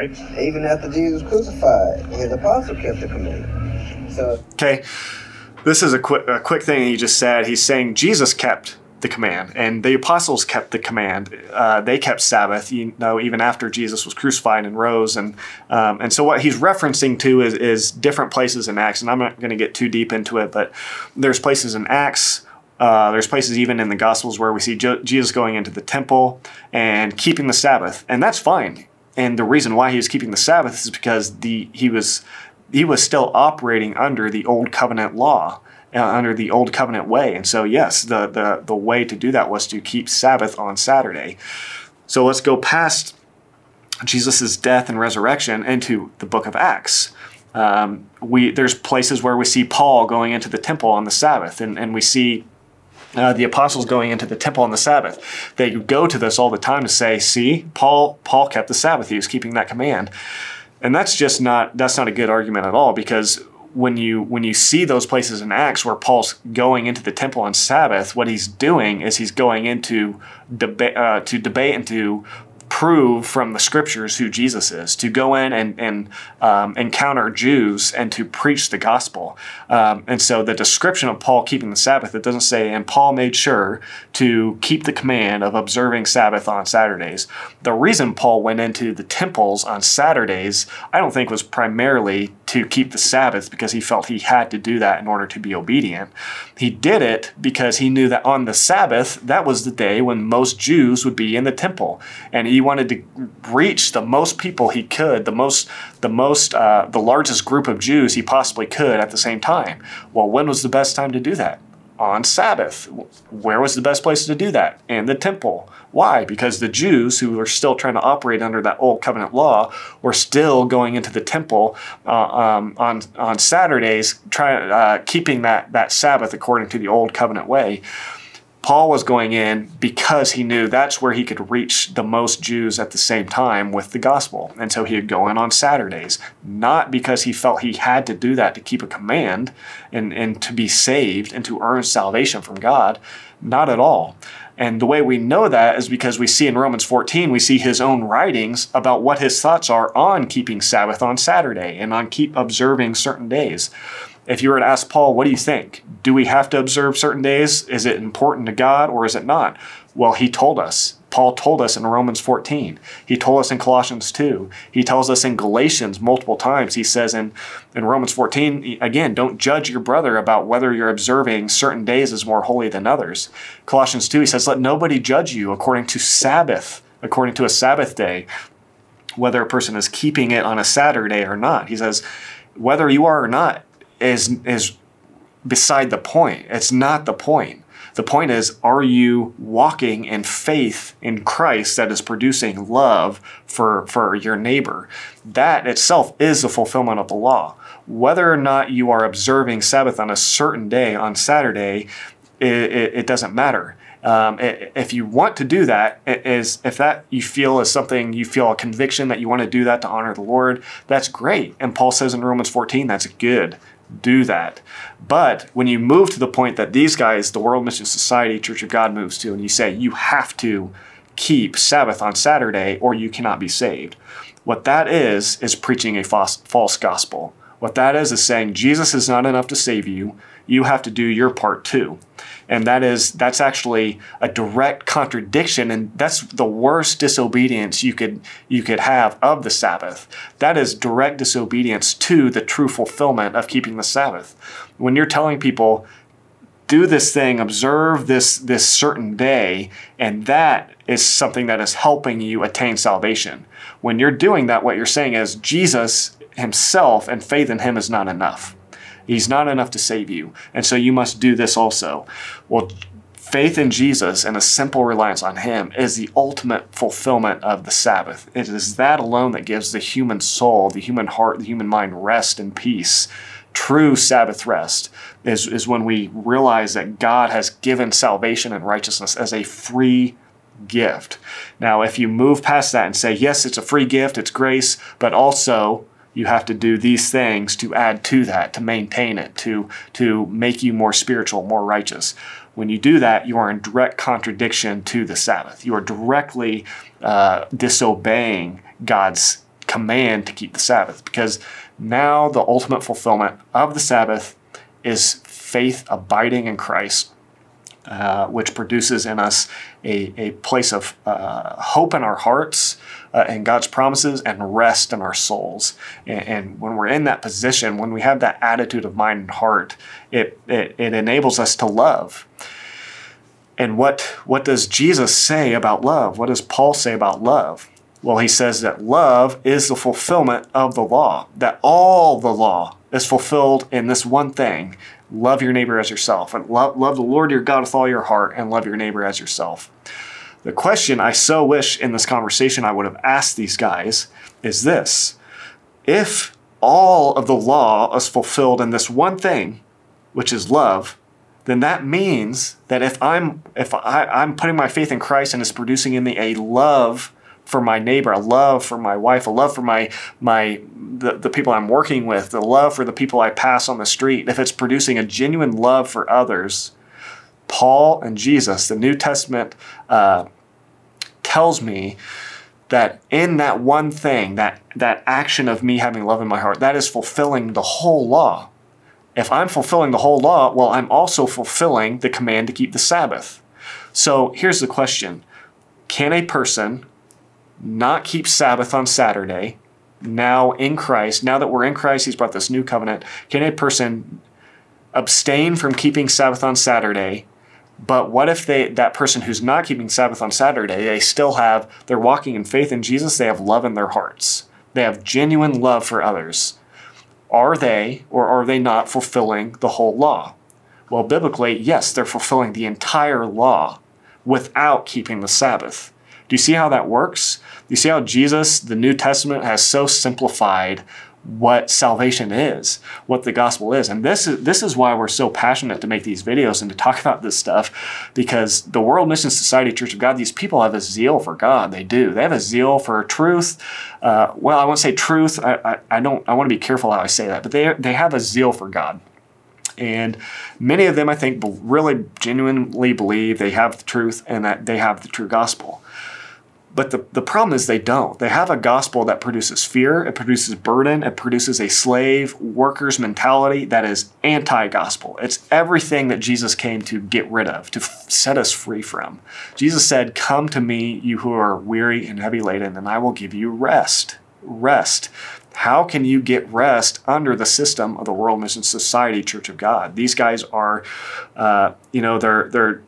Right. Even after Jesus crucified, his apostle kept the command. So Okay, this is a quick a quick thing he just said. He's saying Jesus kept the command, and the apostles kept the command. Uh, they kept Sabbath, you know, even after Jesus was crucified and rose, and um, and so what he's referencing to is, is different places in Acts, and I'm not going to get too deep into it, but there's places in Acts. Uh, there's places even in the Gospels where we see Jesus going into the temple and keeping the Sabbath, and that's fine. And the reason why he was keeping the Sabbath is because the he was he was still operating under the old covenant law, uh, under the old covenant way. And so, yes, the, the, the way to do that was to keep Sabbath on Saturday. So let's go past Jesus' death and resurrection into the book of Acts. Um, we there's places where we see Paul going into the temple on the Sabbath, and, and we see uh, the apostles going into the temple on the Sabbath. They go to this all the time to say, "See, Paul Paul kept the Sabbath. He was keeping that command." And that's just not that's not a good argument at all because when you when you see those places in Acts where Paul's going into the temple on Sabbath, what he's doing is he's going into debate uh, to debate and to prove from the scriptures who Jesus is, to go in and, and um, encounter Jews and to preach the gospel. Um, and so the description of Paul keeping the Sabbath, it doesn't say, and Paul made sure to keep the command of observing Sabbath on Saturdays. The reason Paul went into the temples on Saturdays, I don't think was primarily to keep the Sabbath because he felt he had to do that in order to be obedient. He did it because he knew that on the Sabbath, that was the day when most Jews would be in the temple. And he wanted to reach the most people he could, the most, the most, uh, the largest group of Jews he possibly could at the same time. Well, when was the best time to do that? On Sabbath. Where was the best place to do that? In the temple. Why? Because the Jews who were still trying to operate under that old covenant law were still going into the temple uh, um, on on Saturdays, trying uh, keeping that that Sabbath according to the old covenant way. Paul was going in because he knew that's where he could reach the most Jews at the same time with the gospel. And so he would go in on Saturdays, not because he felt he had to do that to keep a command and, and to be saved and to earn salvation from God. Not at all. And the way we know that is because we see in Romans 14, we see his own writings about what his thoughts are on keeping Sabbath on Saturday and on keep observing certain days if you were to ask Paul, what do you think? Do we have to observe certain days? Is it important to God or is it not? Well, he told us. Paul told us in Romans 14. He told us in Colossians 2. He tells us in Galatians multiple times. He says in, in Romans 14, again, don't judge your brother about whether you're observing certain days as more holy than others. Colossians 2, he says, let nobody judge you according to Sabbath, according to a Sabbath day, whether a person is keeping it on a Saturday or not. He says, whether you are or not, is is beside the point. It's not the point. The point is, are you walking in faith in Christ that is producing love for, for your neighbor? That itself is the fulfillment of the law. Whether or not you are observing Sabbath on a certain day, on Saturday, it, it, it doesn't matter. Um, if you want to do that, is if that you feel is something you feel a conviction that you want to do that to honor the Lord, that's great. And Paul says in Romans 14, that's good do that. But when you move to the point that these guys, the World Mission Society, Church of God moves to, and you say you have to keep Sabbath on Saturday or you cannot be saved, what that is, is preaching a false, false gospel. What that is, is saying Jesus is not enough to save you. You have to do your part too. And that is, that's actually a direct contradiction. And that's the worst disobedience you could, you could have of the Sabbath. That is direct disobedience to the true fulfillment of keeping the Sabbath. When you're telling people, do this thing, observe this, this certain day, and that is something that is helping you attain salvation. When you're doing that, what you're saying is Jesus himself and faith in him is not enough. He's not enough to save you. And so you must do this also. Well, faith in Jesus and a simple reliance on Him is the ultimate fulfillment of the Sabbath. It is that alone that gives the human soul, the human heart, the human mind rest and peace. True Sabbath rest is, is when we realize that God has given salvation and righteousness as a free gift. Now, if you move past that and say, yes, it's a free gift, it's grace, but also you have to do these things to add to that, to maintain it, to, to make you more spiritual, more righteous. When you do that, you are in direct contradiction to the Sabbath. You are directly uh, disobeying God's command to keep the Sabbath because now the ultimate fulfillment of the Sabbath is faith abiding in Christ, uh, which produces in us a, a place of uh, hope in our hearts uh, and God's promises and rest in our souls. And, and, when we're in that position, when we have that attitude of mind and heart, it, it, it enables us to love. And what, what does Jesus say about love? What does Paul say about love? Well, he says that love is the fulfillment of the law, that all the law is fulfilled in this one thing love your neighbor as yourself, and love, love the Lord your God with all your heart, and love your neighbor as yourself. The question I so wish in this conversation I would have asked these guys is this If all of the law is fulfilled in this one thing, which is love, then that means that if I'm if I, I'm putting my faith in Christ and it's producing in me a love for my neighbor, a love for my wife, a love for my my the, the people I'm working with, the love for the people I pass on the street, if it's producing a genuine love for others, Paul and Jesus, the New Testament uh, tells me that in that one thing, that that action of me having love in my heart, that is fulfilling the whole law. If I'm fulfilling the whole law, well, I'm also fulfilling the command to keep the Sabbath. So here's the question Can a person not keep Sabbath on Saturday, now in Christ, now that we're in Christ, He's brought this new covenant, can a person abstain from keeping Sabbath on Saturday? But what if they that person who's not keeping Sabbath on Saturday, they still have they're walking in faith in Jesus, they have love in their hearts. They have genuine love for others. Are they or are they not fulfilling the whole law? Well, biblically, yes, they're fulfilling the entire law without keeping the Sabbath. Do you see how that works? Do you see how Jesus, the New Testament, has so simplified what salvation is, what the gospel is. And this is this is why we're so passionate to make these videos and to talk about this stuff because the World Mission Society Church of God, these people have a zeal for God. They do. They have a zeal for truth. Uh, well, I won't say truth. I, I, I don't I want to be careful how I say that, but they they have a zeal for God. And many of them, I think, really genuinely believe they have the truth and that they have the true gospel. But the, the problem is they don't. They have a gospel that produces fear, it produces burden, it produces a slave worker's mentality that is anti gospel. It's everything that Jesus came to get rid of, to f- set us free from. Jesus said, Come to me, you who are weary and heavy laden, and I will give you rest. Rest. How can you get rest under the system of the World Mission Society Church of God? These guys are, uh, you know, they're they're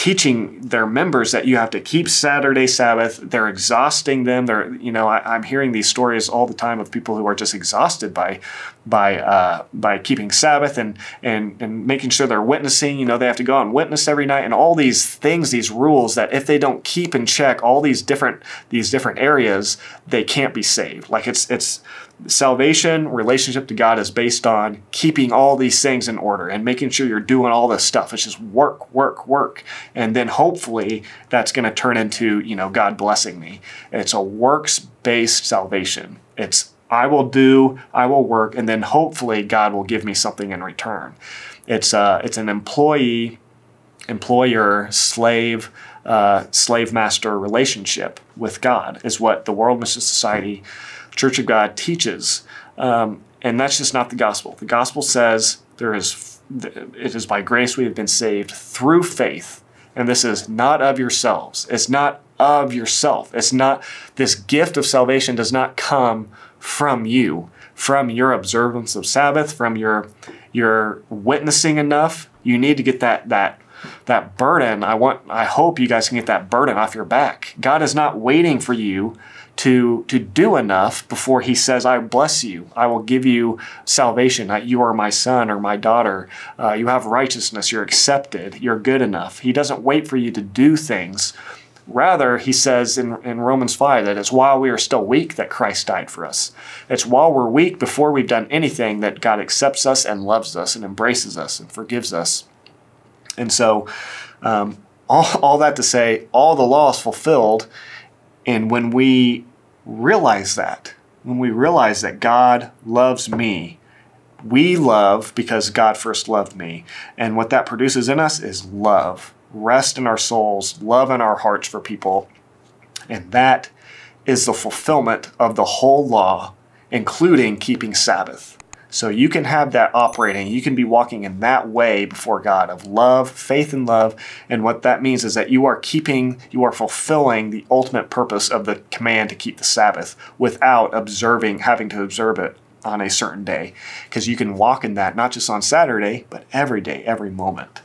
teaching their members that you have to keep Saturday Sabbath. They're exhausting them. They're, you know, I, am hearing these stories all the time of people who are just exhausted by, by, uh, by keeping Sabbath and, and, and making sure they're witnessing. You know, they have to go out and witness every night and all these things, these rules that if they don't keep and check all these different, these different areas, they can't be saved. Like it's, it's, salvation, relationship to God is based on keeping all these things in order and making sure you're doing all this stuff. It's just work, work, work. And then hopefully that's going to turn into, you know, God blessing me. It's a works based salvation. It's I will do, I will work, and then hopefully God will give me something in return. It's, uh, it's an employee, employer, slave, uh, slave master relationship with God, is what the World Mission Society Church of God teaches. Um, and that's just not the gospel. The gospel says there is it is by grace we have been saved through faith. And this is not of yourselves. It's not of yourself. It's not this gift of salvation does not come from you, from your observance of Sabbath, from your your witnessing enough. You need to get that that that burden. I want I hope you guys can get that burden off your back. God is not waiting for you to, to do enough before he says, I bless you. I will give you salvation. You are my son or my daughter. Uh, you have righteousness. You're accepted. You're good enough. He doesn't wait for you to do things. Rather, he says in, in Romans 5 that it's while we are still weak that Christ died for us. It's while we're weak before we've done anything that God accepts us and loves us and embraces us and forgives us. And so, um, all, all that to say, all the law is fulfilled. And when we realize that, when we realize that God loves me, we love because God first loved me. And what that produces in us is love, rest in our souls, love in our hearts for people. And that is the fulfillment of the whole law, including keeping Sabbath. So you can have that operating. You can be walking in that way before God of love, faith, and love. And what that means is that you are keeping, you are fulfilling the ultimate purpose of the command to keep the Sabbath without observing, having to observe it on a certain day. Because you can walk in that not just on Saturday, but every day, every moment.